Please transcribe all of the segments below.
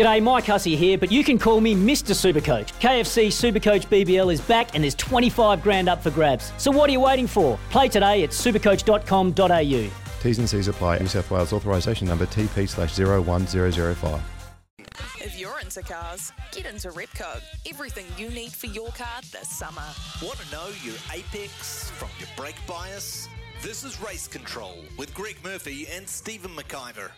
G'day, Mike Hussey here, but you can call me Mr. Supercoach. KFC Supercoach BBL is back and there's 25 grand up for grabs. So what are you waiting for? Play today at supercoach.com.au. T's and C's apply. New South Wales authorisation number TP slash 01005. If you're into cars, get into Repco. Everything you need for your car this summer. Want to know your apex from your brake bias? This is Race Control with Greg Murphy and Stephen McIvor.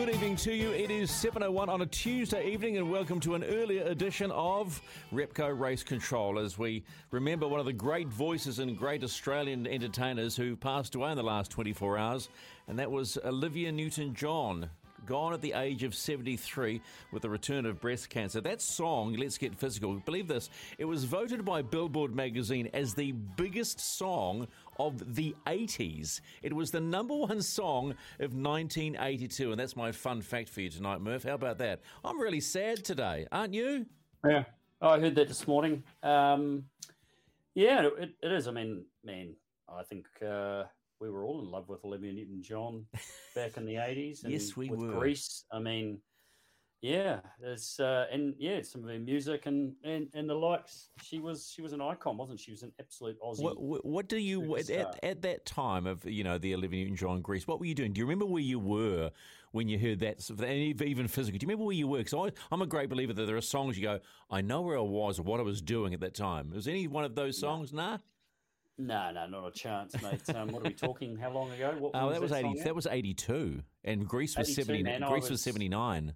Good evening to you. It is 7.01 on a Tuesday evening, and welcome to an earlier edition of Repco Race Control. As we remember one of the great voices and great Australian entertainers who passed away in the last 24 hours, and that was Olivia Newton John, gone at the age of 73 with the return of breast cancer. That song, Let's Get Physical, believe this, it was voted by Billboard magazine as the biggest song of the 80s. It was the number one song of 1982, and that's my fun fact for you tonight, Murph. How about that? I'm really sad today, aren't you? Yeah, oh, I heard that this morning. Um, yeah, it, it is. I mean, man, I think uh, we were all in love with Olivia Newton-John back in the 80s. Yes, we with were. Grease. I mean, yeah, it's uh, and yeah, some of her music and, and and the likes. She was she was an icon, wasn't she? She was an absolute Aussie. What, what, do you at, at, at that time of you know the Olivia Newton-John Grease? What were you doing? Do you remember where you were when you heard that? And even physical. Do you remember where you were? Because I'm a great believer that there are songs you go, I know where I was or what I was doing at that time. Was any one of those songs? Nah. No, no, not a chance, mate. Um, what are we talking? How long ago? What, Oh, when that was that eighty. That was eighty-two, and Grease was 82, seventy. man, Grease was was- seventy nine.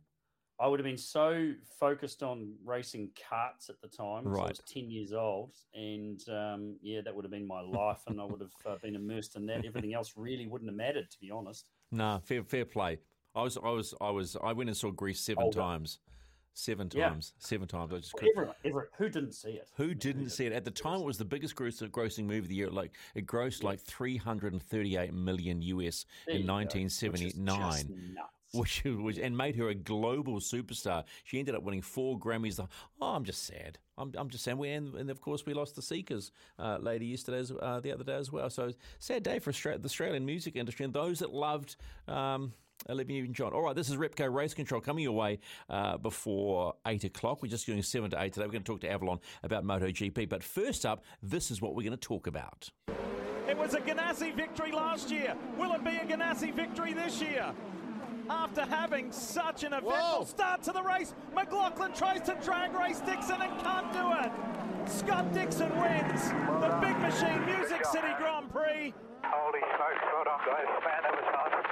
I would have been so focused on racing karts at the time. So I was 10 years old. And um, yeah, that would have been my life. And I would have uh, been immersed in that. Everything else really wouldn't have mattered, to be honest. Nah, fair fair play. I was I was I was I went and saw Grease seven Older. times, seven Yeah. times, seven times. I just couldn't. Everyone, everyone, who didn't see it? Who didn't see it? At the time, it was the biggest gross, grossing movie of the year. Like it grossed like 338 million US There in you go, which 1979. Which was and made her a global superstar. She ended up winning four Grammys. Oh, I'm just sad. I'm, I'm just sad. We, and, and of course, we lost the Seekers uh, lady yesterday, as- uh, the other day as well. So sad day for Austra- the Australian music industry and those that loved. Um, Olivia Newton-John. All right, this is Repco Race Control coming your way uh, before 8 o'clock. We're just doing 7 to 8 today. We're going to talk to Avalon about MotoGP. But first up, this is what we're going to talk about. It was a Ganassi victory last year. Will it be a Ganassi victory this year? After having such an eventful start to the race, McLaughlin tries to drag race Dixon and can't do it. Scott Dixon wins the Big Machine Music City Grand Prix. Holy smokes, well done, guys. Man, that was awesome.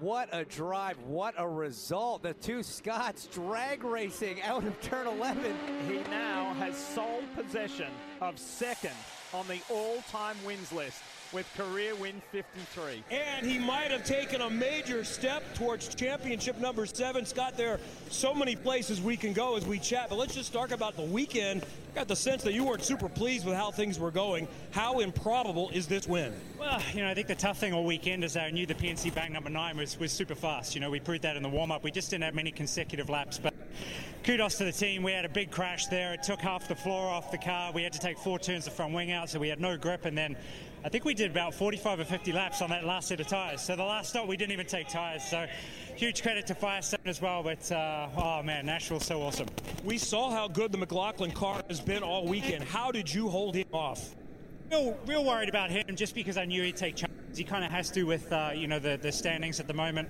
What a drive. What a result. The two Scots drag racing out of turn 11. He now has sole possession of second on the all-time wins list with career win 53. And he might have taken a major step towards championship number seven. Scott, there are so many places we can go as we chat, but let's just talk about the weekend. I got the sense that you weren't super pleased with how things were going. How improbable is this win? Well, you know, I think the tough thing all weekend is I knew the PNC Bank number nine was, was super fast. You know, we proved that in the warm up. We just didn't have many consecutive laps, but kudos to the team. We had a big crash there. It took half the floor off the car. We had to take four turns of front wing out, so we had no grip. And then I think we did about 45 or 50 laps on that last set of tyres. So the last stop, we didn't even take tyres. So huge credit to Firestone as well. But uh, oh man, Nashville's so awesome. We saw how good the McLaughlin car has been all weekend. How did you hold him off? Real, real worried about him just because I knew he'd take chances. He kind of has to with uh, you know the, the standings at the moment.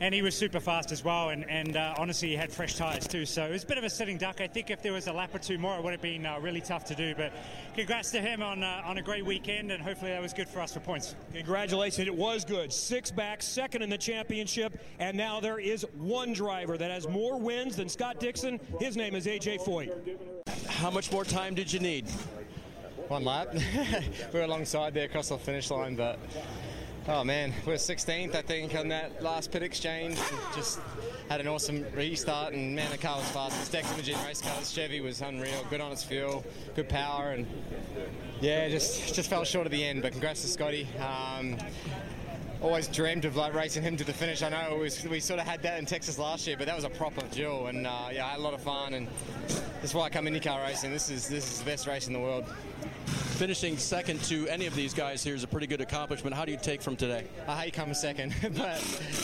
And he was super fast as well, and, and uh, honestly, he had fresh tyres too. So it was a bit of a sitting duck. I think if there was a lap or two more, it would have been uh, really tough to do. But congrats to him on uh, on a great weekend, and hopefully that was good for us for points. Congratulations, it was good. Six back, second in the championship, and now there is one driver that has more wins than Scott Dixon. His name is AJ Foyt. How much more time did you need? One lap. we were alongside there across the finish line, but oh man, we are 16th, I think, on that last pit exchange. Just had an awesome restart, and man, the car was fast. It's Dex Imaging race cars. Chevy was unreal, good on its fuel, good power, and yeah, just just fell short at the end. But congrats to Scotty. Um, always dreamed of like racing him to the finish. I know was, we sort of had that in Texas last year, but that was a proper duel, and uh, yeah, I had a lot of fun, and that's why I come IndyCar racing. This is this is the best race in the world. Finishing second to any of these guys here is a pretty good accomplishment. How do you take from today? I hate coming second, but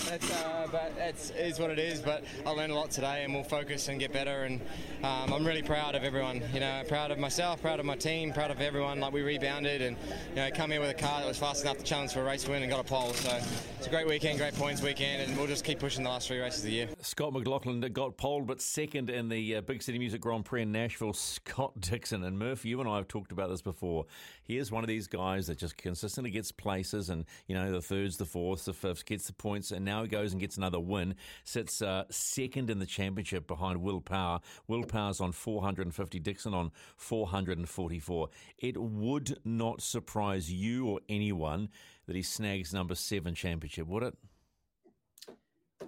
that's uh, but it's is what it is. But I learned a lot today, and we'll focus and get better. And um, I'm really proud of everyone. You know, proud of myself, proud of my team, proud of everyone. Like we rebounded and you know come here with a car that was fast enough to challenge for a race win and got a pole. So it's a great weekend, great points weekend, and we'll just keep pushing the last three races of the year. Scott McLaughlin got pole, but second in the uh, Big City Music Grand Prix in Nashville. Scott Dixon and Murphy, you and I have talked about this before. He is one of these guys that just consistently gets places, and you know the thirds, the fourths, the fifths, gets the points, and now he goes and gets another win. Sits uh, second in the championship behind Will Power. Will Power's on 450, Dixon on 444. It would not surprise you or anyone that he snags number seven championship, would it?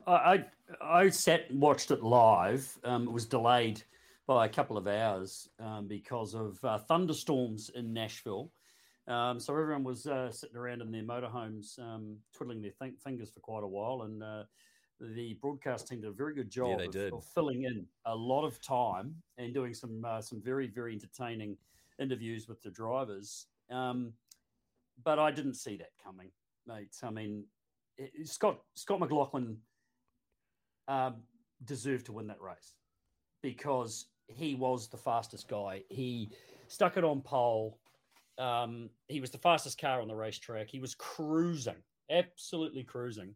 I I sat and watched it live. Um, it was delayed by a couple of hours um, because of uh, thunderstorms in Nashville. Um, so everyone was uh, sitting around in their motorhomes, um, twiddling their th- fingers for quite a while, and uh, the broadcast team did a very good job yeah, of, of, filling in a lot of time and doing some uh, some very very entertaining interviews with the drivers. Um, but I didn't see that coming, mate. I mean, it, Scott Scott McLaughlin um, deserved to win that race because he was the fastest guy. He stuck it on pole. Um, he was the fastest car on the racetrack. He was cruising, absolutely cruising.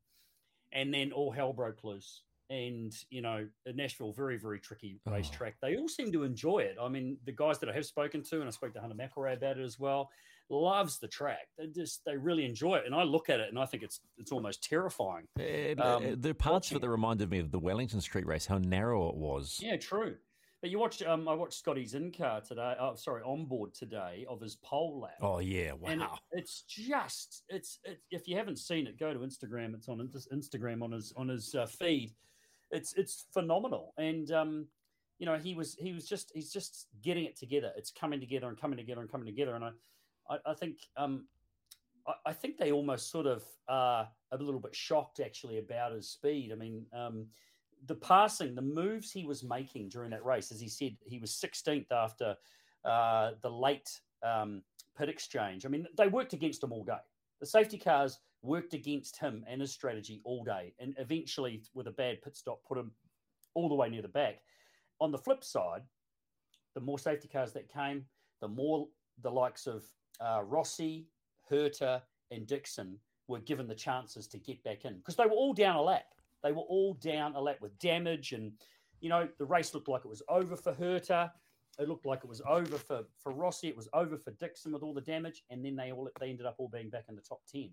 And then all hell broke loose. And, you know, Nashville, very, very tricky Oh. racetrack. They all seem to enjoy it. I mean, the guys that I have spoken to, and I spoke to Hunter McElrea about it as well, loves the track. They just, they really enjoy it. And I look at it and I think it's, it's almost terrifying. It, Um, uh, there are parts of it that reminded me of the Wellington Street race, how narrow it was. Yeah, true. But you watched, um, I watched Scotty's in car today. Oh, sorry, on board today of his pole lap. Oh yeah, And wow. it- it's just, it's, it, if you haven't seen it, go to Instagram. It's on Instagram on his on his uh, feed. It's it's phenomenal, and um, you know he was he was just he's just getting it together. It's coming together and coming together and coming together, and I I, I think um, I, I think they almost sort of are a little bit shocked actually about his speed. I mean, um, the passing, the moves he was making during that race, as he said, he was 16th after uh, the late um, pit exchange. I mean, they worked against him all day. The safety cars worked against him and his strategy all day, and eventually, with a bad pit stop, put him all the way near the back. On the flip side, the more safety cars that came, the more the likes of uh, Rossi, Herta, and Dixon were given the chances to get back in because they were all down a lap. They were all down a lap with damage, and you know the race looked like it was over for Herta. It looked like it was over for for Rossi. It was over for Dixon with all the damage, and then they all they ended up all being back in the top ten.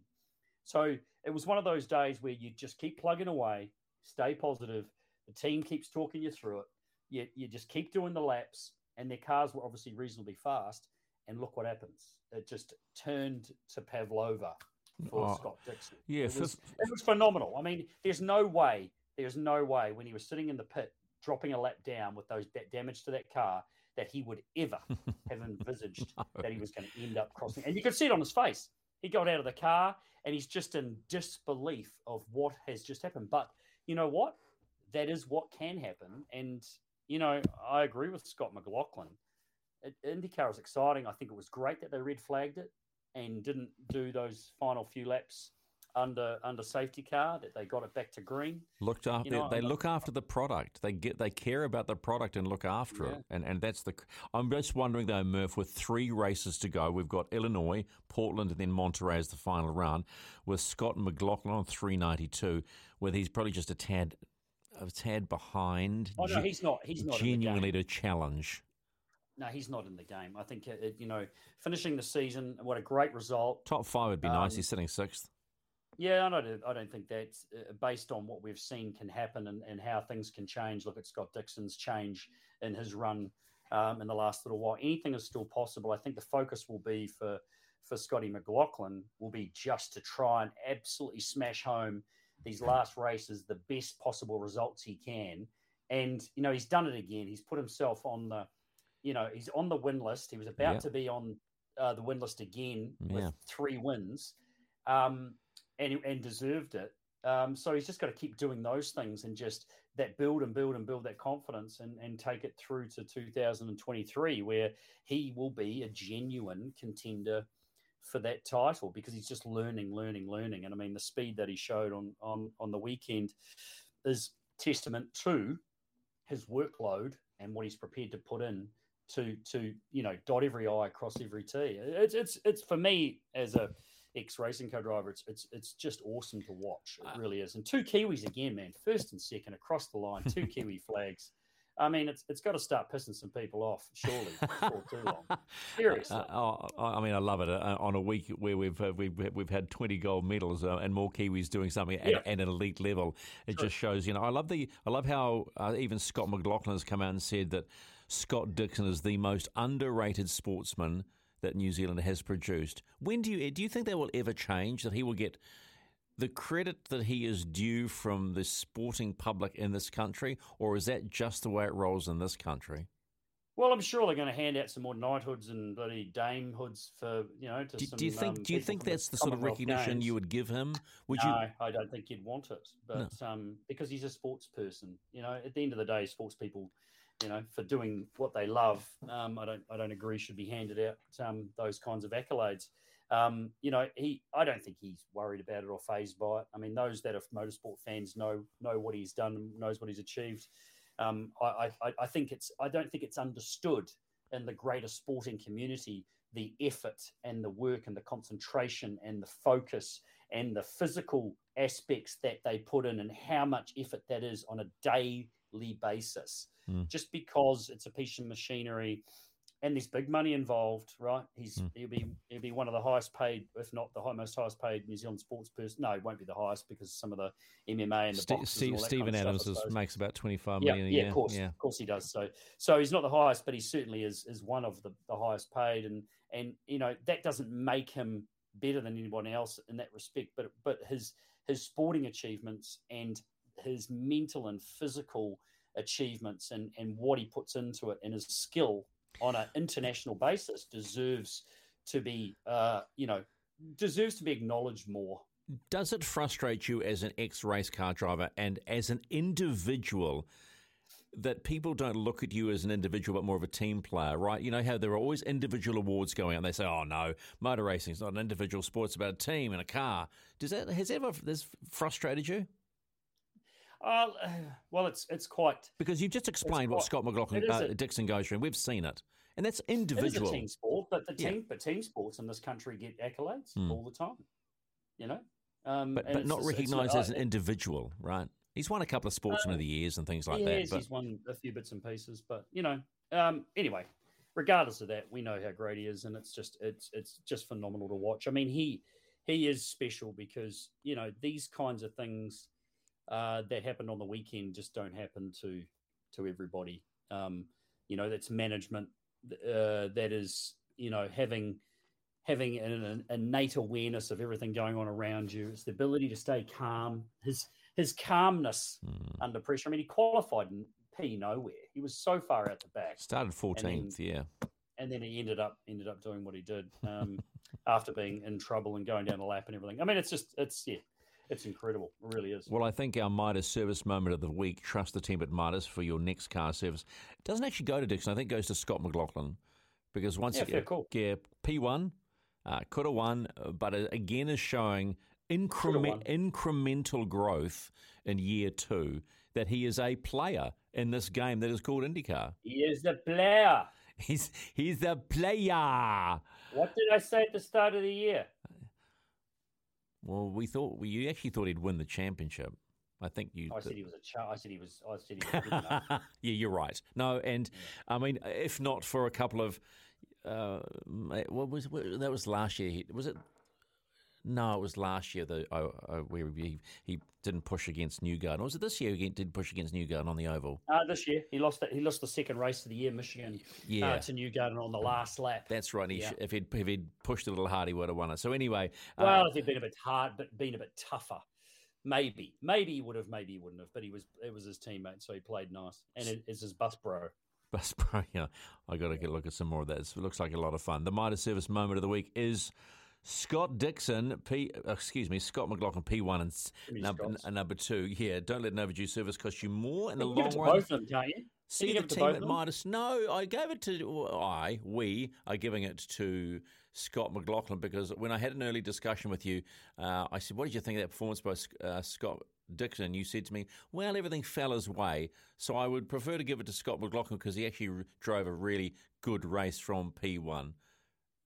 So it was one of those days where you just keep plugging away, stay positive. The team keeps talking you through it. You, you just keep doing the laps, and their cars were obviously reasonably fast. And look what happens. It just turned to Pavlova for Oh, Scott Dixon. yeah, it was, it was phenomenal. I mean, there's no way, there's no way when he was sitting in the pit, dropping a lap down with those that damage to that car, that he would ever have envisaged that he was going to end up crossing. And you could see it on his face. He got out of the car and he's just in disbelief of what has just happened. But you know what? That is what can happen. And you know, I agree with Scott McLaughlin. IndyCar is exciting. I think it was great that they red flagged it and didn't do those final few laps under under safety car that they got it back to green. Looked after. You know, they I'm- look after the product. They get. They care about the product and look after it. And and that's the. I'm just wondering though, Murph. With three races to go, we've got Illinois, Portland, and then Monterey as the final round. With Scott McLaughlin on 392, where he's probably just a tad, a tad behind. Oh, no, he's not- he's not in the game. genuinely to challenge. No, he's not in the game. I think it, it- you know, finishing the season, what a great result. Top five would be nice. Um, He's sitting sixth. Yeah, I don't. I don't think that's uh, based on what we've seen can happen and, and how things can change. Look at Scott Dixon's change in his run um, in the last little while. Anything is still possible. I think the focus will be for for Scotty McLaughlin will be just to try and absolutely smash home these last races the best possible results he can. And you know he's done it again. He's put himself on the, you know, he's on the win list. He was about Yeah. to be on uh, the win list again Yeah. with three wins. Um, and and deserved it. Um, so he's just got to keep doing those things and just that build and build and build that confidence and, and take it through to 2023, where he will be a genuine contender for that title because he's just learning, learning, learning. And I mean, the speed that he showed on on on the weekend is testament to his workload and what he's prepared to put in to to you know dot every i across every t. It's it's it's for me as a ex racing car driver. It's it's it's just awesome to watch. It really is. And two Kiwis again, man. First and second across the line. Two Kiwi flags. I mean, it's it's got to start pissing some people off, surely, before too long. Seriously. Uh, oh, I mean, I love it. Uh, on a week where we've uh, we've we've had twenty gold medals uh, and more Kiwis doing something Yeah. at, at an elite level, it just shows. You know, I love the I love how uh, even Scott McLaughlin has come out and said that Scott Dixon is the most underrated sportsman that New Zealand has produced. When do you do you think that will ever change? That he will get the credit that he is due from the sporting public in this country, or is that just the way it rolls in this country? Well, I'm sure they're going to hand out some more knighthoods and bloody damehoods for you know. To Do, some, do you think? um, do you think that's the sort of recognition Games. you would give him? Would no, you? I don't think you'd want it, but um, because he's a sports person, you know, at the end of the day, sports people, you know, for doing what they love, um, I don't, I don't agree should be handed out um, those kinds of accolades. Um, you know, he, I don't think he's worried about it or phased by it. I mean, those that are motorsport fans know know what he's done, knows what he's achieved. Um, I, I, I think it's, I don't think it's understood in the greater sporting community the effort and the work and the concentration and the focus and the physical aspects that they put in and how much effort that is on a daily basis. Mm. Just because it's a piece of machinery and there's big money involved, right? He's Mm. he'll be he'll be one of the highest paid, if not the high, most highest paid New Zealand sports person. No, it won't be the highest because some of the MMA and the boxes Steve, and all that Stephen kind of Adams stuff, is, makes about twenty five Yeah, million a yeah, year. of course, Yeah. of course he does. So, so he's not the highest, but he certainly is is one of the, the highest paid, and and you know that doesn't make him better than anyone else in that respect. But but his his sporting achievements and his mental and physical achievements and and what he puts into it and his skill on an international basis deserves to be uh you know deserves to be acknowledged more. Does it frustrate you as an ex race car driver and as an individual that people don't look at you as an individual but more of a team player, right? You know how there are always individual awards going out they say, oh no, motor racing is not an individual sport, it's about a team and a car. Does that, has ever this frustrated you? Uh, well, it's it's quite Because you've just explained what quite- Scott McLaughlin, uh, a- Dixon goes through, and we've seen it. And that's individual. It is a team sport, but the Yeah. team, but team sports in this country get accolades Hmm. all the time. You know, um, but but not recognised as an individual, right? He's won a couple of Sportsman of the Years and things like that. yes, But he's won a few bits and pieces, but you know, um, anyway, regardless of that, we know how great he is, and it's just it's it's just phenomenal to watch. I mean, he he is special because you know these kinds of things uh, that happened on the weekend just don't happen to to everybody. Um, you know, that's management uh, that is you know having having an, an innate awareness of everything going on around you. It's the ability to stay calm. His his calmness Hmm. under pressure. I mean, he qualified in P nowhere. He was so far out the back. started fourteenth, yeah. and then he ended up ended up doing what he did um, after being in trouble and going down the lap and everything. I mean, it's just it's yeah, it's incredible. It really is. Well, I think our Midas service moment of the week, trust the team at Midas for your next car service, It doesn't actually go to Dixon. I think it goes to Scott McLaughlin because once Yeah, again, fair call. yeah, P1, uh, could have won, but again is showing increment, incremental growth in year two that he is a player in this game that is called IndyCar. He is the player. He's he's the player. What did I say at the start of the year? Well, we thought well, you actually thought he'd win the championship. I think you. I said he was a. I said he was. I said he was good enough. yeah, you're right. No, and I mean, if not for a couple of, uh, what was what, that was last year? Was it? No, it was last year that uh, uh, where he, he didn't push against Newgarden. Or was it this year he did push against Newgarden on the oval? Uh, this year he lost. The, he lost the second race of the year, Michigan. Yeah. Uh, to Newgarden on the last lap. That's right. He Yeah. sh- if he'd if he'd pushed a little hard, he would have won it. So anyway, uh, Well, if he'd been a bit hard, but been a bit tougher, maybe, maybe he would have, maybe he wouldn't have. But he was, it was his teammate, so he played nice, and it is his bus bro. Bus Pro, yeah, I got to get a look at some more of that. It looks like a lot of fun. The Midas Service moment of the week is Scott Dixon, P. uh, Excuse me, Scott McLaughlin, P one and s- Give me number, number two. Yeah, don't let an overdue service cost you more in the You long give it to run. both of them, can't you? See the give it to team at? Midas. No, I gave it to I. We are giving it to Scott McLaughlin because when I had an early discussion with you, uh, I said, "What did you think of that performance by uh, Scott Dixon?" You said to me, "Well, everything fell his way, so I would prefer to give it to Scott McLaughlin because he actually drove a really good race from P1,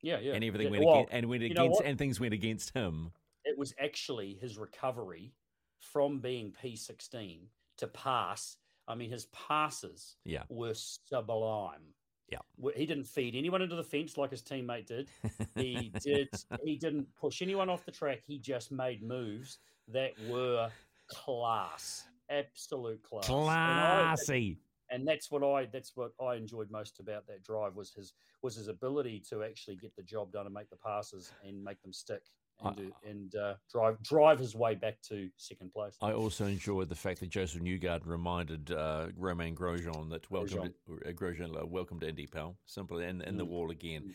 Yeah, yeah. and everything Yeah, went well, against, and went against, and things went against him." it was actually his recovery from being P16 to pass. I mean, his passes Yeah. were sublime. Yeah. He didn't feed anyone into the fence like his teammate did. He did. he didn't push anyone off the track. He just made moves that were class, absolute class, Classy. And that's what I that's what I enjoyed most about that drive was his was his ability to actually get the job done and make the passes and make them stick and do, and uh, drive drive his way back to second place. I also enjoyed the fact that Josef Newgard reminded uh, Romain Grosjean that welcome to, uh, Grosjean, uh, welcome to Indy, pal. Simple, and, and the Mm. wall again.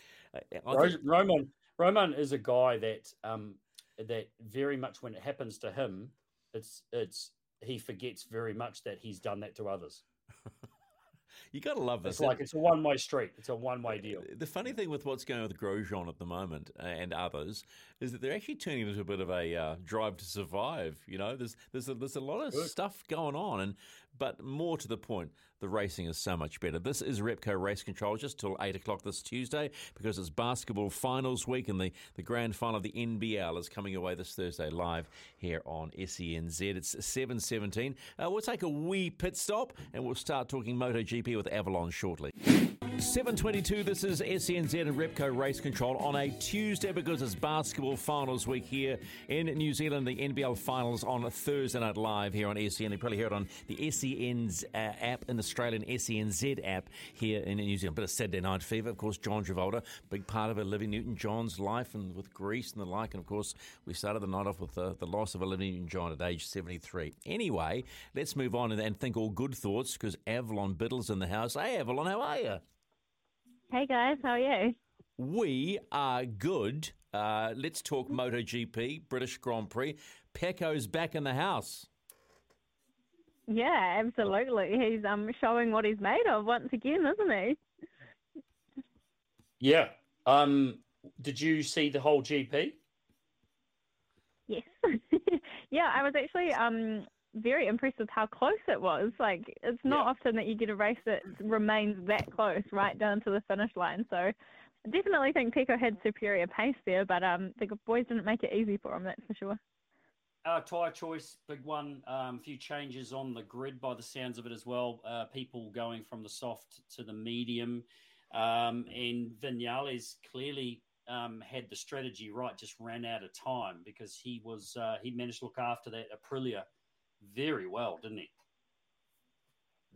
Ro- think- Roman Roman is a guy that um that very much when it happens to him, it's it's he forgets very much that he's done that to others. you got to love this. It's like it's a one way street. It's a one way deal. the funny thing with what's going on with Grosjean at the moment uh, and others is that they're actually turning into a bit of a uh, drive to survive. You know, there's there's a, there's a lot of Good. stuff going on, and but more to the point, the racing is so much better. This is Repco Race Control just till eight o'clock this Tuesday because it's basketball finals week, and the the grand final of the NBL is coming away this Thursday live here on SENZ. It's seven seventeen. Uh, we'll take a wee pit stop, and we'll start talking MotoGP with Avalon shortly. 722, this is SENZ and Repco Race Control on a Tuesday because it's basketball finals week here in New Zealand. The NBL finals on Thursday night live here on SEN. You probably hear it on the SEN's uh, app, the Australian SENZ app here in New Zealand. Bit of Saturday Night Fever, of course, John Travolta, big part of Olivia Newton John's life and with Grease and the like. And of course, we started the night off with uh, the loss of Olivia Newton John at age 73. Anyway, let's move on and, and think all good thoughts because Avalon Biddle's in the house. Hey, Avalon, how are you? Hey guys, how are you? We are good. Uh, let's talk MotoGP, British Grand Prix. Pecco's back in the house. Yeah, absolutely. He's um showing what he's made of once again, isn't he? Yeah. Um. Did you see the whole GP? Yes. yeah, I was actually um very impressed with how close it was. Like it's not often that you get a race that remains that close right down to the finish line. So I definitely think Pecco had superior pace there, but um the boys didn't make it easy for him, that's for sure. Uh, tyre choice, big one. A um, few changes on the grid by the sounds of it as well. Uh, people going from the soft to the medium. Um, and Vinales clearly um, had the strategy right, just ran out of time because he was uh, he managed to look after that Aprilia very well, didn't he?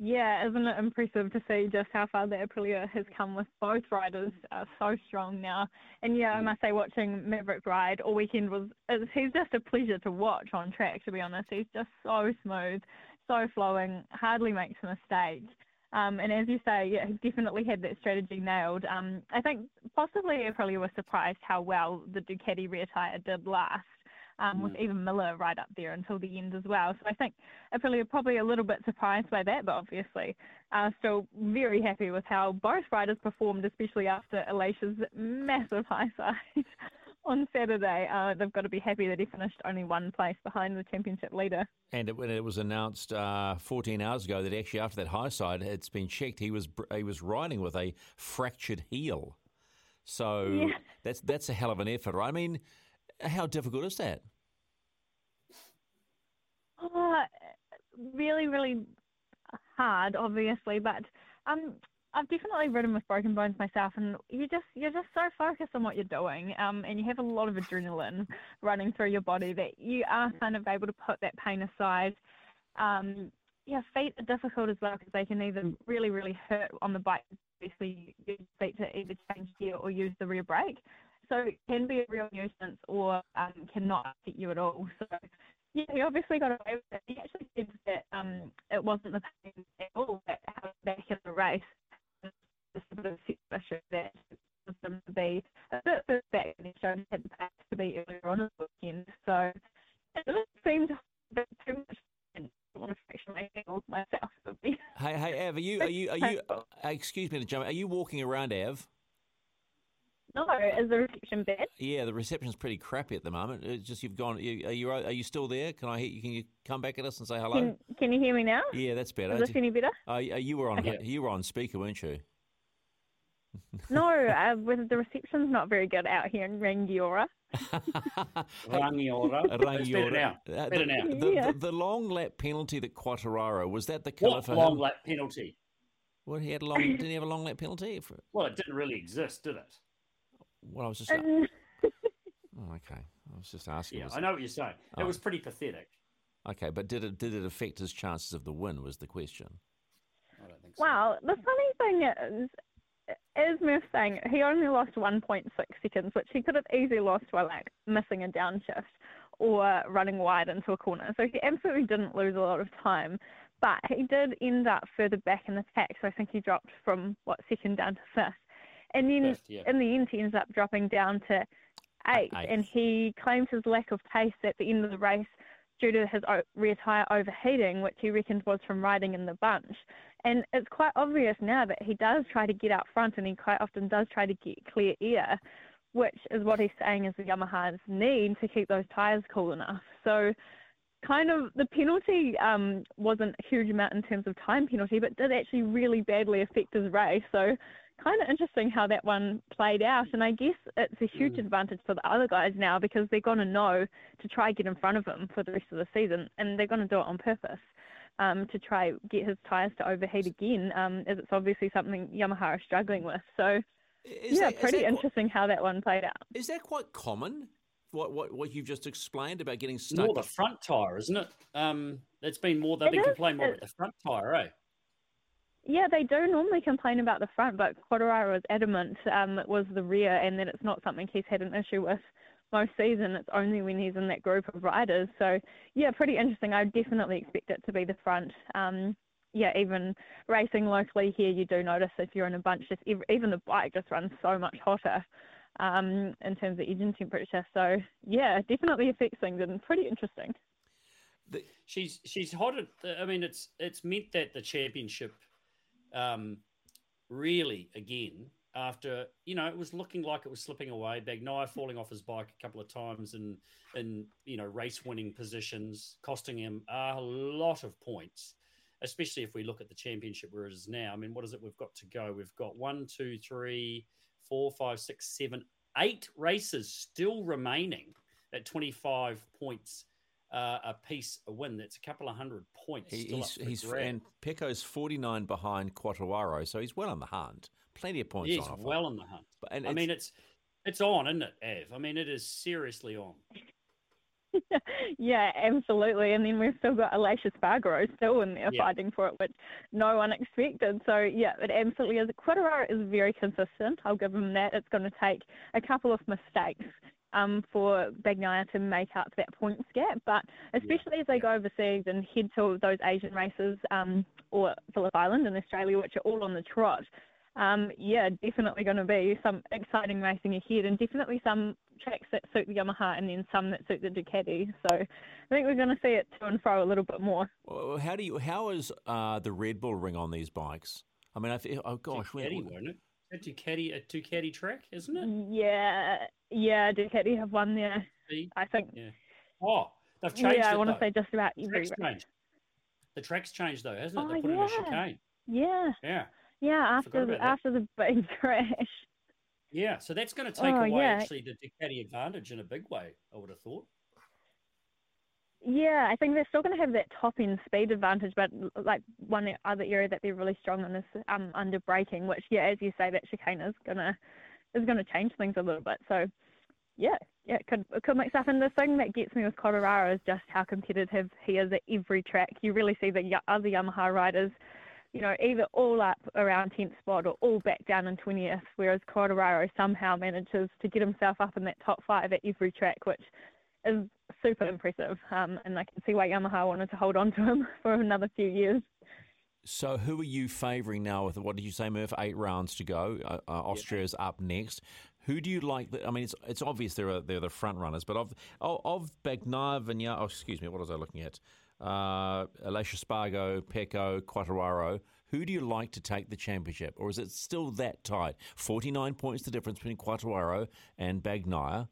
Yeah, isn't it impressive to see just how far the Aprilia has come with both riders are so strong now? And yeah, I must say, watching Maverick ride all weekend was he's just a pleasure to watch on track. To be honest, he's just so smooth, so flowing, hardly makes a mistake. Um, and as you say, yeah, he definitely had that strategy nailed. Um, I think possibly Aprilia was surprised how well the Ducati rear tyre did last um, with even Miller right up there until the end as well. So I think Aprilia probably a little bit surprised by that, but obviously uh, still very happy with how both riders performed, especially after Aleix's massive high side. on Saturday. Uh, they've got to be happy that he finished only one place behind the championship leader. And it, when it was announced uh, 14 hours ago that actually after that high side, it's been checked, he was he was riding with a fractured heel. So Yeah. that's that's a hell of an effort, right? I mean, how difficult is that? Oh, really, really hard, obviously, but um, I've definitely ridden with broken bones myself, and you just you're just so focused on what you're doing, um, and you have a lot of adrenaline running through your body that you are kind of able to put that pain aside. Um, yeah, feet are difficult as well because they can either really, really hurt on the bike. Obviously, you use feet to either change gear or use the rear brake, so it can be a real nuisance or um, cannot fit you at all. So yeah, he obviously got away with it. He actually said that um, it wasn't the pain at all that held back in the race. It's just a bit of a issue that caused him to be a bit further back than he showed he had the pace to be earlier on in the weekend. So it just seemed a bit too much. And to fraction my ankle myself. Hey, hey, Av, are you are you are you? Uh, excuse me to jump. Are you walking around, Av? No, is the reception bad? Yeah, the reception's pretty crappy at the moment. It's just you've gone. You, are you are you still there? Can I hear you? Can you come back at us and say hello? Can, can you hear me now? yeah, that's better. Is this any better? Uh, you were on Okay. you were on speaker, weren't you? No, uh, with the reception's not very good out here in Rangiora. Rangiora. It's better now. Uh, Better the, now. The, Yeah. the, the long lap penalty that Quartararo was that the killer What for long him? lap penalty? Well, he had a long. didn't he have a long lap penalty? For, Well, it didn't really exist, did it? Well, I was just. Um, oh, okay, I was just asking. Yeah, I know what you're saying. Oh. It was pretty pathetic. Okay, but did it did it affect his chances of the win? Was the question. I don't think so. Well, the funny thing is, as Murph saying, he only lost 1.6 seconds, which he could have easily lost by like missing a downshift or running wide into a corner. So he absolutely didn't lose a lot of time, but he did end up further back in the pack. So I think he dropped from what second down to fifth, and then Fifth, yeah. in the end he ends up dropping down to eighth, Eighth. and he claims his lack of pace at the end of the race due to his rear tyre overheating, which he reckons was from riding in the bunch. And it's quite obvious now that he does try to get out front and he quite often does try to get clear air, which is what he's saying is the Yamaha's need to keep those tyres cool enough. So, kind of the penalty um, wasn't a huge amount in terms of time penalty, but did actually really badly affect his race. So, kind of interesting how that one played out. And I guess it's a huge advantage for the other guys now because they're going to know to try get in front of him for the rest of the season, and they're going to do it on purpose um, to try get his tyres to overheat again, um, as it's obviously something Yamaha are struggling with. So, Is yeah, that- is pretty that quite- interesting how that one played out. Is that quite common? What what what you've just explained about getting stuck? More the front tyre, isn't it? Um, it's been more. They've It been is, complaining more it- about the front tyre, eh? Yeah, they do normally complain about the front, but Quartararo is adamant um, it was the rear and that it's not something he's had an issue with most season. It's only when he's in that group of riders. So, yeah, pretty interesting. I definitely expect it to be the front. Um, yeah, even racing locally here, you do notice if you're in a bunch, just ev- even the bike just runs so much hotter um, in terms of engine temperature. So, yeah, definitely affects things and pretty interesting. She's she's hot. At, I mean, it's it's meant that the championship, um, really again after you know it was looking like it was slipping away. Bagnaia falling off his bike a couple of times and in you know race winning positions, costing him a lot of points. Especially if we look at the championship where it is now. I mean, what is it we've got to go? We've got one, two, three, four, five, six, seven, eight races still remaining at twenty five points uh, a piece a win. That's a couple of hundred points. He- he's up he's and Pecco's forty nine behind Quartararo, so he's well on the hunt. Plenty of points He's on well on the hunt. But- and I mean, it's it's on, isn't it, Av? I mean, it is seriously on. yeah, absolutely. And then we've still got Aleix Espargaro still in there Yeah. fighting for it, which no one expected. So yeah, it absolutely is. Quartararo is very consistent. I'll give him that. It's going to take a couple of mistakes um, for Bagnaia to make up that points gap, but especially as they go overseas and head to those Asian races um, or Phillip Island in Australia, which are all on the trot. Um, yeah, definitely going to be some exciting racing ahead, and definitely some tracks that suit the Yamaha, and then some that suit the Ducati. So I think we're going to see it to and fro a little bit more. Well, how do you how is uh, the Red Bull ring on these bikes? I mean, I feel, oh gosh, when- Ducati, won't it? A Ducati, a Ducati track, isn't it? Yeah, yeah, Ducati have won there. See? I think. Yeah. Oh, they've changed Yeah, I want to say just about every Track's changed. The track's changed though, hasn't it? Oh, they put in a yeah. chicane. Yeah, Yeah. yeah. After the, that. after the big crash. Yeah. So that's going to take Oh, away yeah. actually the Ducati advantage in a big way. I would have thought. Yeah, I think they're still going to have that top end speed advantage, but like one other area that they're really strong in is um, under braking, which yeah, as you say, that chicane is gonna is gonna change things a little bit. So yeah, yeah, it could it could mix up. And the thing that gets me with Quartararo is just how competitive he is at every track. You really see the other Yamaha riders, you know, either all up around 10th spot or all back down in 20th, whereas Quartararo somehow manages to get himself up in that top five at every track, which is super impressive. Um, and I can see why Yamaha wanted to hold on to him for another few years. So, who are you favouring now? With what did you say, Murph? Eight rounds to go. Uh, uh, Austria's up next. Who do you like? The, I mean, it's it's obvious they're they're the front runners, but of of, of Bagnaia, Vigna, oh, excuse me, what was I looking at? Uh, Aleix Espargaro, Pecco, Quartararo. Who do you like to take the championship, or is it still that tight? Forty nine points the difference between Quartararo and Bagnaia.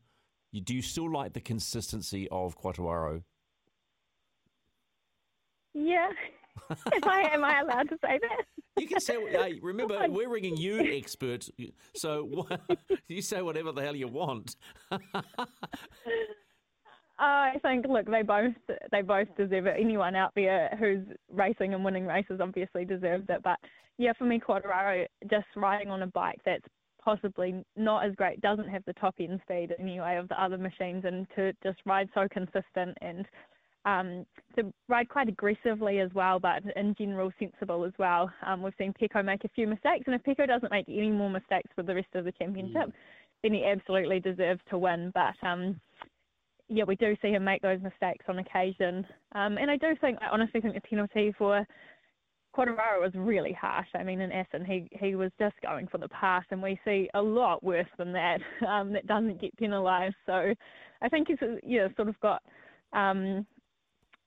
Do you still like the consistency of Quartararo? Yeah. am I am I allowed to say that? You can say, hey, remember, we're ringing you expert, so you say whatever the hell you want. Oh, I think look, they both they both deserve it. Anyone out there who's racing and winning races obviously deserves it. But yeah, for me, Quartararo just riding on a bike that's possibly not as great, doesn't have the top end speed anyway of the other machines, and to just ride so consistent and um, to ride quite aggressively as well, but in general sensible as well. Um, we've seen Pecco make a few mistakes, and if Pecco doesn't make any more mistakes for the rest of the championship, then he absolutely deserves to win. But um, yeah, we do see him make those mistakes on occasion. Um, and I do think, I honestly think the penalty for Quartararo was really harsh. I mean, in Assen, he, he was just going for the pass, and we see a lot worse than that um, that doesn't get penalised. So I think he's, yeah, sort of got. Um,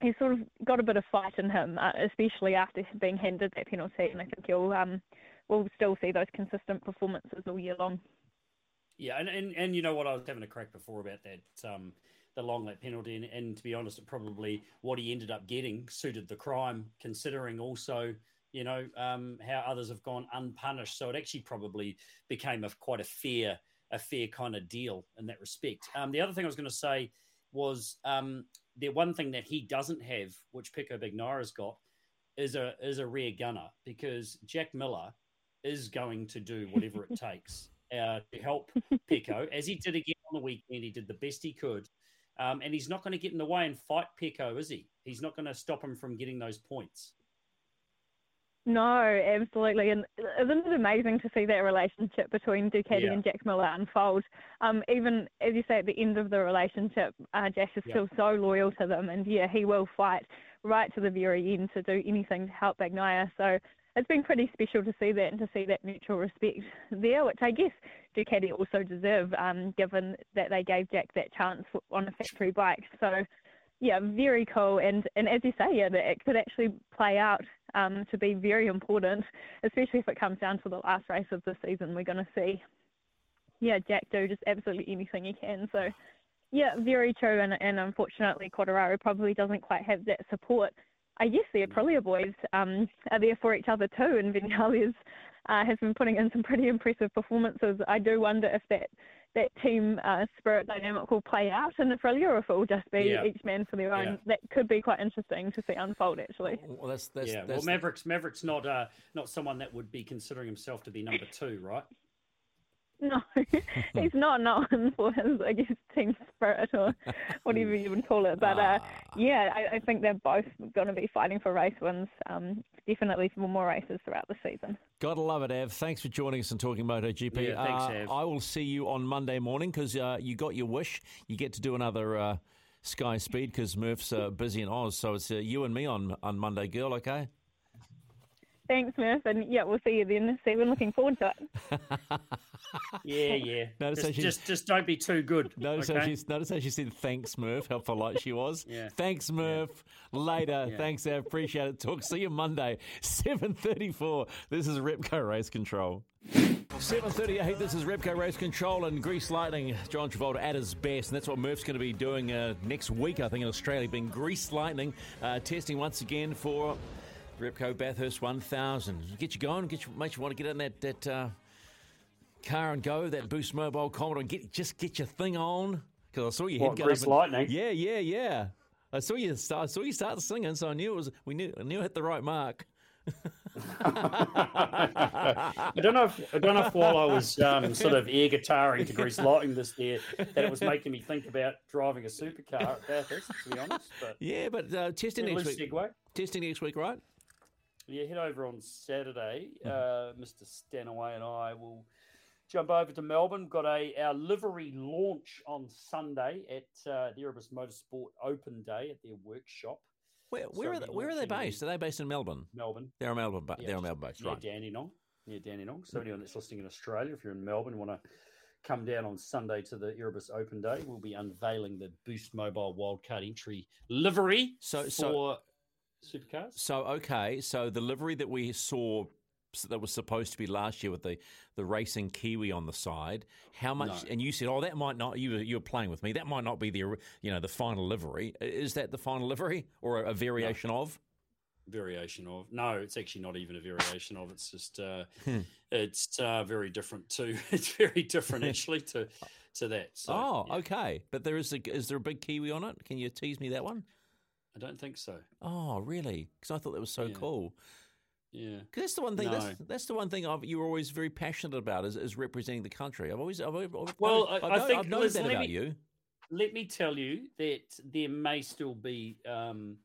He's sort of got a bit of fight in him, uh, especially after being handed that penalty, and I think he'll um, we'll still see those consistent performances all year long. Yeah, and, and, and you know what? I was having a crack before about that um, the long lap penalty, and, and to be honest, it probably what he ended up getting suited the crime, considering also you know um, how others have gone unpunished. So it actually probably became a quite a fair a fair kind of deal in that respect. Um, the other thing I was going to say was um, the one thing that he doesn't have, which Pecco Bagnaia's got, is a is a rear gunner because Jack Miller is going to do whatever it takes uh, to help Pecco, as he did again on the weekend. He did the best he could, um, and he's not going to get in the way and fight Pecco, is he? He's not going to stop him from getting those points. No, absolutely. And isn't it amazing to see that relationship between Ducati Yeah. and Jack Miller unfold? Um, even as you say at the end of the relationship, uh, Jack is Yeah. still so loyal to them, and yeah, he will fight right to the very end to do anything to help Bagnaia. So it's been pretty special to see that and to see that mutual respect there, which I guess Ducati also deserve, um, given that they gave Jack that chance on a factory bike. So yeah, very cool. And and as you say, yeah, that it could actually play out um, to be very important, especially if it comes down to the last race of the season. We're going to see, yeah, Jack do just absolutely anything he can. So, yeah, very true. And and unfortunately, Quartararo probably doesn't quite have that support. I guess the Aprilia boys um, are there for each other too, and Vinales uh, has been putting in some pretty impressive performances. I do wonder if that that team uh, spirit dynamic will play out in Aprilia, or if it will just be Yeah. each man for their own. Yeah. That could be quite interesting to see unfold, actually. Well, that's that's, yeah, that's well, Mavericks Mavericks not uh, not someone that would be considering himself to be number two, right? No, he's not known for his, I guess, team spirit or whatever you would call it. But uh, yeah, I, I think they're both going to be fighting for race wins, um, definitely for more races throughout the season. Gotta love it, Av. Thanks for joining us and talking MotoGP. Yeah, thanks, uh, Av. I will see you on Monday morning because uh, you got your wish. You get to do another uh, Sky Speed because Murph's uh, busy in Oz. So it's uh, you and me on, on Monday, girl, okay? Thanks, Murph, and yeah, we'll see you then. See, we're looking forward to it. Yeah, yeah. Notice how just, she- just just don't be too good. Notice, okay? how she, notice how she said thanks, Murph, how polite she was. Yeah. Thanks, Murph. Later. Thanks, I Appreciate it. Talk. See you Monday, 7.34. This is Repco Race Control. 7.38, this is Repco Race Control and Grease Lightning. John Travolta at his best, and that's what Murph's going to be doing uh, next week, I think, in Australia, being Grease Lightning, uh, testing once again for Repco Bathurst 1000. Get you going, get you, make you want to get in that, that uh, car and go, that Boost Mobile Commodore, and get, just get your thing on. Because I saw your What, head go up and- Lightning? Yeah, yeah, yeah. I saw you start, I saw you start singing, so I knew it was, we knew, I knew I hit the right mark. I don't know if I don't know if while I was um, sort of air guitaring to Grease Lightning this year that it was making me think about driving a supercar at Bathurst, to be honest. But Yeah, but uh, testing next week. segue. Testing next week, right? Yeah, head over on Saturday. Uh, Mr. Stanaway and I will jump over to Melbourne. Got a our livery launch on Sunday at uh, the Erebus Motorsport Open Day at their workshop. Where, So where, are they, where are they based? Are they based in Melbourne? Melbourne. They're in Melbourne. Ba- Yeah, they're Melbourne based, right? Dandenong. Near Dandenong. So anyone that's listening in Australia, if you're in Melbourne, want to come down on Sunday to the Erebus Open Day, we'll be unveiling the Boost Mobile Wildcard Entry livery So- for so- supercars. So okay, so the livery that we saw that was supposed to be last year with the, the racing kiwi on the side, how much? No. And you said, oh, that might not. You were you were playing with me. That might not be the you know the final livery. Is that the final livery or a, a variation of? variation of. No, it's actually not even a variation of. It's just uh, Hmm. it's uh, very different too. It's very different actually to to that. So oh, okay. But there is a, is there a big kiwi on it? Can you tease me that one? I don't think so. Oh, really? Because I thought that was so cool. Yeah. cool. Yeah, 'Cause that's the one thing. No. That's, that's the one thing I've, you were always very passionate about is, is representing the country. I've always, I've, always- I've Well, known- I, I've I think I've known that about me, you. Let me tell you that there may still be um,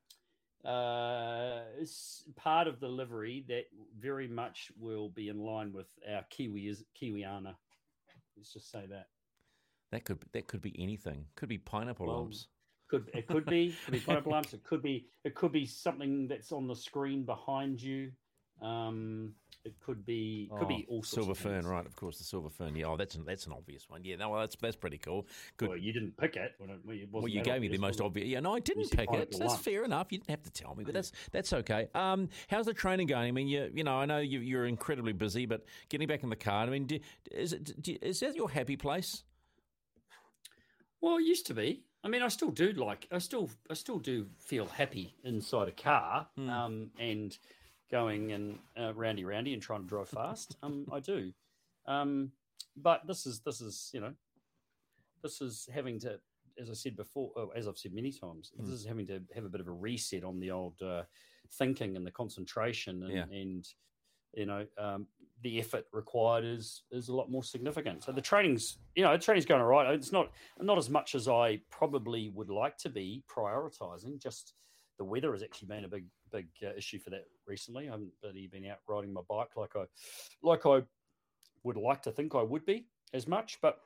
uh, part of the livery that very much will be in line with our Kiwi is Kiwiana. Let's just say that. That could that could be anything. Could be pineapple Well, lumps. Could it could be could be lumps. It could be it could be something that's on the screen behind you. Um, it could be could be all silver fern, right? Of course, the silver fern. Yeah, oh, that's an, that's an obvious one. Yeah, no, well, that's that's pretty cool. Good. Well, you didn't pick it. When it, Well, you gave me the most obvious. Yeah, no, I didn't pick it. That's fair enough. You didn't have to tell me, but that's that's okay. Um, how's the training going? I mean, you you know, I know you, you're incredibly busy, but getting back in the car. I mean, do, is it do, is that your happy place? Well, it used to be. I mean, I still do like. I still, I still do feel happy inside a car, Hmm. um, and going and uh, roundy roundy and trying to drive fast. um, I do. Um, but this is this is you know, this is having to, as I said before, oh, as I've said many times, Hmm. this is having to have a bit of a reset on the old uh, thinking and the concentration and, Yeah. and you know um, the effort required is is a lot more significant. So the training's you know the training's going all right. It's not not as much as I probably would like to be prioritizing. Just the weather has actually been a big big uh, issue for that recently. I haven't really been out riding my bike like I like I would like to think I would be as much, but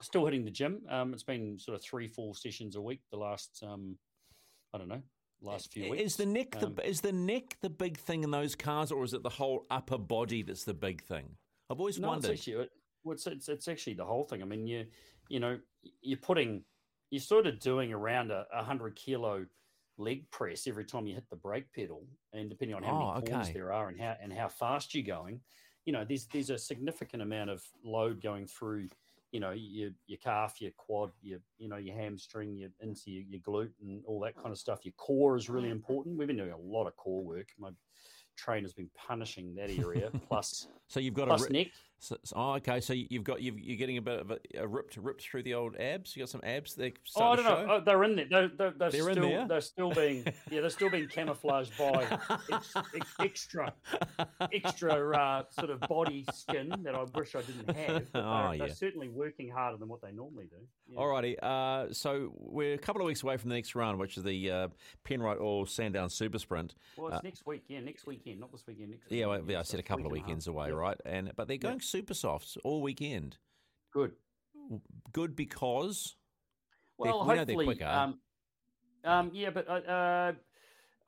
still hitting the gym. Um, it's been sort of three four sessions a week the last um, I don't know last few weeks. Is the neck Um, the is the neck the big thing in those cars, or is it the whole upper body that's the big thing? I've always no, wondered. It's actually, it, well, it's, it's, it's actually the whole thing. I mean, you you know, you're putting, you're sort of doing around a, a hundred kilo leg press every time you hit the brake pedal, and depending on how Oh, many corners okay. there are and how and how fast you're going, you know, there's there's a significant amount of load going through. You know, your your calf, your quad, your you know your hamstring, your into your, your glute, and all that kind of stuff. Your core is really important. We've been doing a lot of core work. My trainer's been punishing that area. Plus, So you've got plus a ri- neck. So, so- oh, okay. So you- you've got you've, you're getting a bit of a, a ripped ripped through the old abs. You got some abs. They oh, I don't know. Oh, they're in there. They're, they're, they're, They're in still, there? They're still being, yeah, they're still being camouflaged by ex, ex, extra, extra uh, sort of body skin that I wish I didn't have. Oh, they're, they're certainly working harder than what they normally do. Yeah. Alrighty, uh, so we're a couple of weeks away from the next round, which is the uh, Penrite Oil Sandown Super Sprint. Well, it's Uh, next week. Yeah, next weekend, not this weekend. Next yeah, well, yeah, I said a couple of weekends away, Yeah. right? And but they're going super softs all weekend. Good. Good because Well, we know they're hopefully, quicker. um, um, yeah, but uh, uh,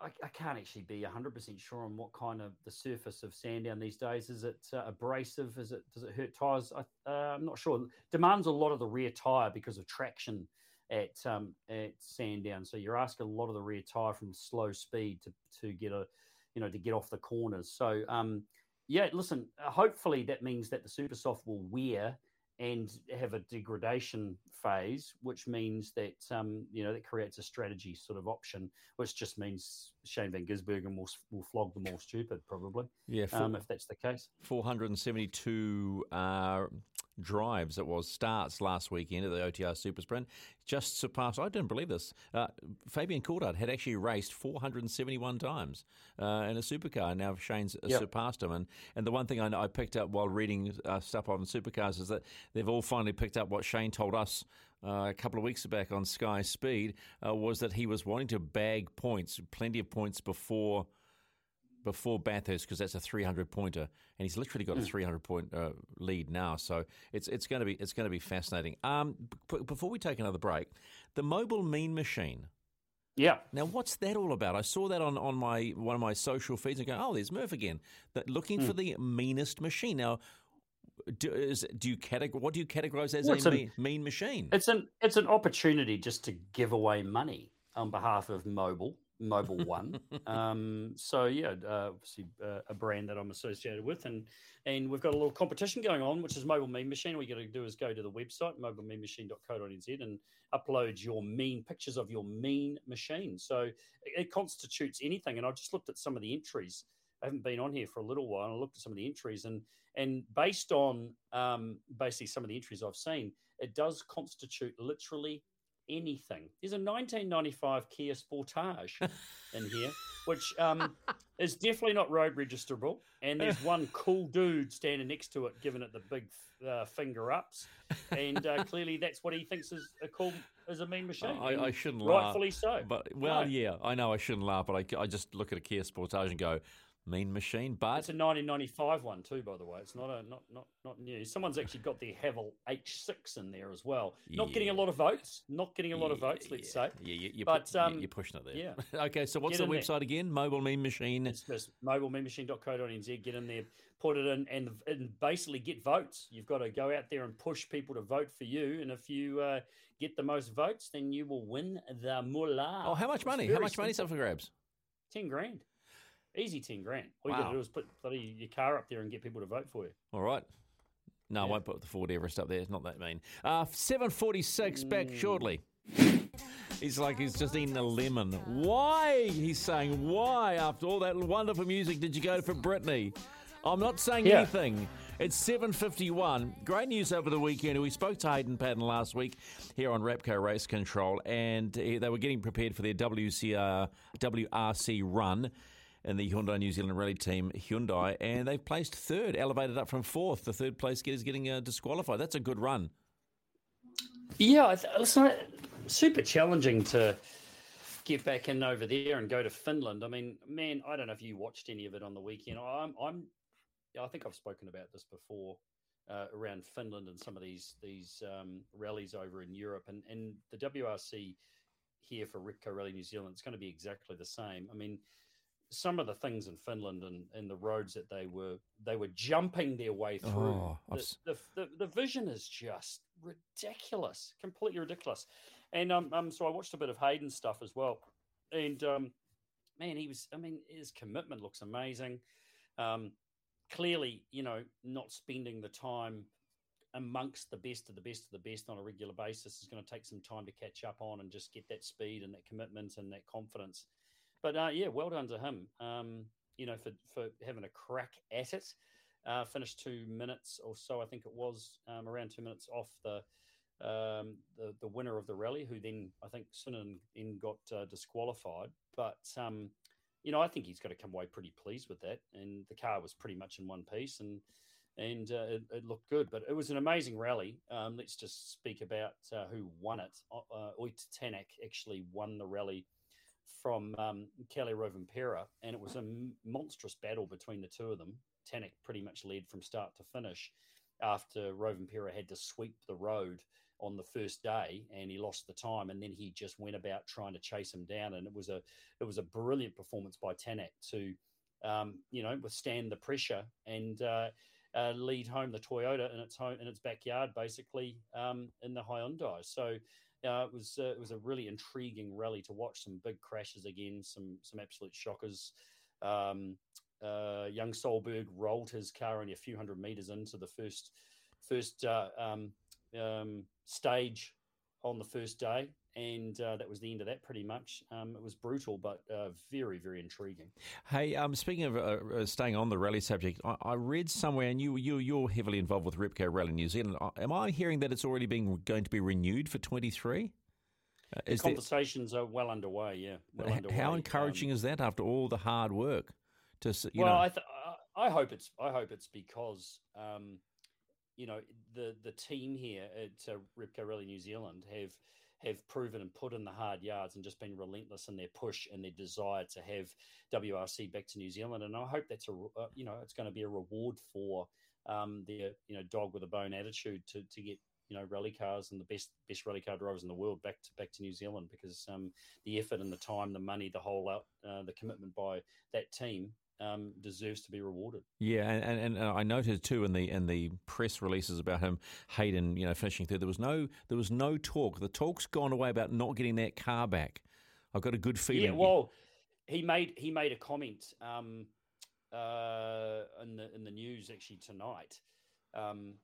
I, I can't actually be hundred percent sure on what kind of the surface of Sandown these days. Is it uh, abrasive? Is it does it hurt tires? I, uh, I'm not sure. Demands a lot of the rear tire because of traction at um, at Sandown. So you're asking a lot of the rear tire from slow speed to to get a you know to get off the corners. So um, yeah, listen. Uh, hopefully, that means that the super soft will wear and have a degradation phase, which means that um, you know that creates a strategy sort of option, which just means Shane van Gisbergen will will flog the more stupid probably. Yeah, um, if that's the case. Four hundred and seventy-two uh, drives it was starts last weekend at the OTR Super Sprint. Just surpassed. I didn't believe this. Uh, Fabian Coulthard had actually raced 471 times uh, in a supercar. Now Shane's Yep. surpassed him. And and the one thing I, I picked up while reading uh, stuff on supercars is that they've all finally picked up what Shane told us. Uh, a couple of weeks back on Sky Speed uh, was that he was wanting to bag points, plenty of points before before Bathurst because that's a 300 pointer, and he's literally got a Hmm. 300 point uh, lead now. So it's it's going to be it's going to be fascinating. Um, b- before we take another break, the mobile mean machine. Yeah. Now, what's that all about? I saw that on, on my one of my social feeds and go, oh, there's Murph again. That looking for Hmm. the meanest machine. Now, do, is, do you categorize what do you categorize as Well, a an- mean, mean machine? It's an it's an opportunity just to give away money on behalf of Mobile Mobile One. um, so yeah, uh, obviously uh, a brand that I'm associated with, and and we've got a little competition going on, which is Mobile Mean Machine. All you got to do is go to the website mobilemememachine.co.nz and upload your mean pictures of your mean machine. So it, it constitutes anything. And I just looked at some of the entries. I haven't been on here for a little while. And I looked at some of the entries, and and based on um, basically some of the entries I've seen, it does constitute literally anything. There's a 1995 Kia Sportage in here, which um, is definitely not road registerable. And there's one cool dude standing next to it, giving it the big uh, finger ups, and uh, clearly that's what he thinks is a cool is a mean machine. I, I shouldn't laugh. rightfully so. But well, No. yeah, I know I shouldn't laugh, but I, I just look at a Kia Sportage and go, mean machine. But It's a 1995 one too, by the way. It's not a not not not new. Someone's actually got the Haval H6 in there as well. Not getting a lot of votes. Not getting a lot of votes. Let's say. Yeah, you, you but pu- um, you're pushing it there. Yeah. okay, so what's Get the in there. website again? Mobile Mean Machine. It's just mobilememachine.co.nz. Get in there, put it in, and, and basically get votes. You've got to go out there and push people to vote for you. And if you uh, get the most votes, then you will win the mullah. Oh, how much money? How much simple. up for grabs? Ten grand. Easy ten grand. All you got to do is put bloody your car up there and get people to vote for you. All right. No, I won't put the Ford Everest up there. It's not that mean. Uh, 746 back Mm. shortly. He's like he's just eating a lemon. Why? He's saying, why, after all that wonderful music, did you go for Britney? I'm not saying Yeah. anything. It's 7.51. Great news over the weekend. We spoke to Hayden Paddon last week here on Repco Race Control, and uh, they were getting prepared for their WCR, WRC run in the Hyundai New Zealand Rally Team Hyundai, and they've placed third, elevated up from fourth. The third place is getting uh, disqualified. That's a good run. Yeah, I th- listen, I- super challenging to get back in over there and go to Finland. I mean, man, I don't know if you watched any of it on the weekend. I'm, I'm, I think I've spoken about this before uh, around Finland and some of these these um, rallies over in Europe and and the WRC here for Repco Rally New Zealand. It's going to be exactly the same. I mean. Some of the things in Finland and, and the roads that they were they were jumping their way through. Oh, the, the, the, the vision is just ridiculous, completely ridiculous. And um, um, so I watched a bit of Hayden's stuff as well. And um, man, he was, I mean, his commitment looks amazing. Um, clearly, you know, not spending the time amongst the best of the best of the best on a regular basis is going to take some time to catch up on and just get that speed and that commitment and that confidence. But uh, yeah, well done to him. Um, you know, for for having a crack at it. Uh, finished two minutes or so, I think it was, um, around two minutes off the um, the the winner of the rally, who then I think Sinan then got uh, disqualified. But um, you know, I think he's got to come away pretty pleased with that. And the car was pretty much in one piece, and and uh, it, it looked good. But it was an amazing rally. Um, let's just speak about uh, who won it. Uh, Tanak actually won the rally from um, Kalle Rovanpera, and it was a monstrous battle between the two of them. Tanak pretty much led from start to finish after Rovanpera had to sweep the road on the first day and he lost the time and then he just went about trying to chase him down and it was a it was a brilliant performance by Tanak to um, you know withstand the pressure and uh, uh, lead home the Toyota in its home in its backyard basically um, in the Hyundai so uh, it was uh, it was a really intriguing rally to watch some big crashes again some some absolute shockers. Um, uh, young Solberg rolled his car only a few hundred meters into the first first uh, um, um, stage on the first day, and uh, that was the end of that. Pretty much, um, it was brutal, but uh, very very intriguing. Hey, um, speaking of uh, uh, staying on the rally subject, I, I, read somewhere, and you you you're heavily involved with Repco Rally New Zealand. Uh, am I hearing that it's already being going to be renewed for twenty three? Uh, conversations there... are well underway. Yeah, well underway. How encouraging um, is that after all the hard work? To you well, know... I th- I hope it's I hope it's because um, you know the the team here at uh, Repco Rally New Zealand have have proven and put in the hard yards and just been relentless in their push and their desire to have WRC back to New Zealand. And I hope that's a uh, you know it's going to be a reward for um, their you know dog with a bone attitude to to get you know rally cars and the best best rally car drivers in the world back to back to New Zealand because um, the effort and the time, the money, the whole out, uh, the commitment by that team um, deserves to be rewarded. Yeah, and, and, and, I noted too in the in the press releases about him, Hayden, you know, finishing third. There was no there was no talk. The talk's gone away about not getting that car back. I've got a good feeling. Yeah, well, he made he made a comment um, uh, in the in the news actually tonight. Um,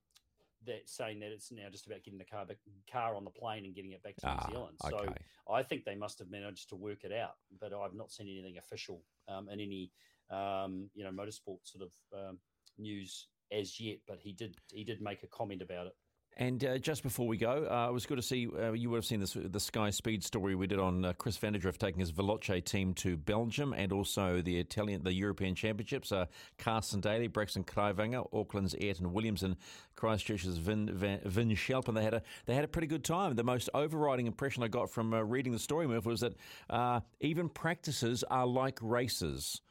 that saying that it's now just about getting the car back, car on the plane and getting it back to ah, New Zealand. So okay. I think they must have managed to work it out, but I've not seen anything official um, in any um, you know motorsport sort of um, news as yet. But he did he did make a comment about it. And uh, just before we go, uh, it was good to see uh, you would have seen this the Sky Speed story we did on uh, Chris van der Drift taking his Veloce team to Belgium and also the Italian the European Championships. Uh, Carson Daly, Braxton Kruiwanger, Auckland's Ayrton Williams, and Christchurch's Vin, Vin, Vin Schelp, and they had a they had a pretty good time. The most overriding impression I got from uh, reading the story, Murph, was that even practices are like races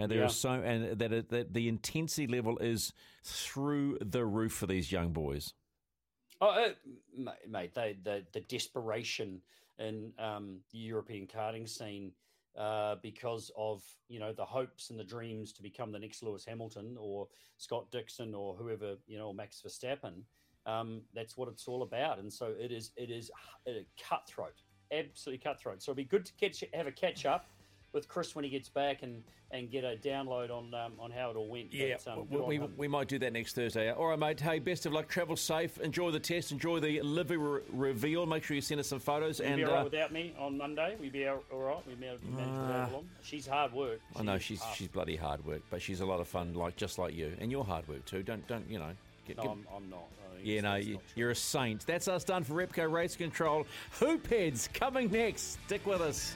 and there yeah. so and that, it, that the intensity level is through the roof for these young boys. Oh, uh, mate, they, the the desperation in um, the European karting scene uh, because of you know the hopes and the dreams to become the next Lewis Hamilton or Scott Dixon or whoever you know Max Verstappen. Um, that's what it's all about, and so it is. It is a cutthroat, absolutely cutthroat. So it'll be good to catch, have a catch up with Chris when he gets back and, and get a download on um, on how it all went. Yeah, but, um, we, we, we, might do that next Thursday. All right, mate. Hey, best of luck. Travel safe. Enjoy the test. Enjoy the livery re- reveal. Make sure you send us some photos. Will and be all right uh, without me on Monday. we'd be all right. We managed uh, to along. She's hard work. She I know she's she's bloody hard work, but she's a lot of fun. Like just like you, and you're hard work too. Don't don't you know? Get, no, get, I'm, I'm, not. Yeah, no, you, are a saint. That's us done for Repco Race Control. Hoop heads coming next. Stick with us.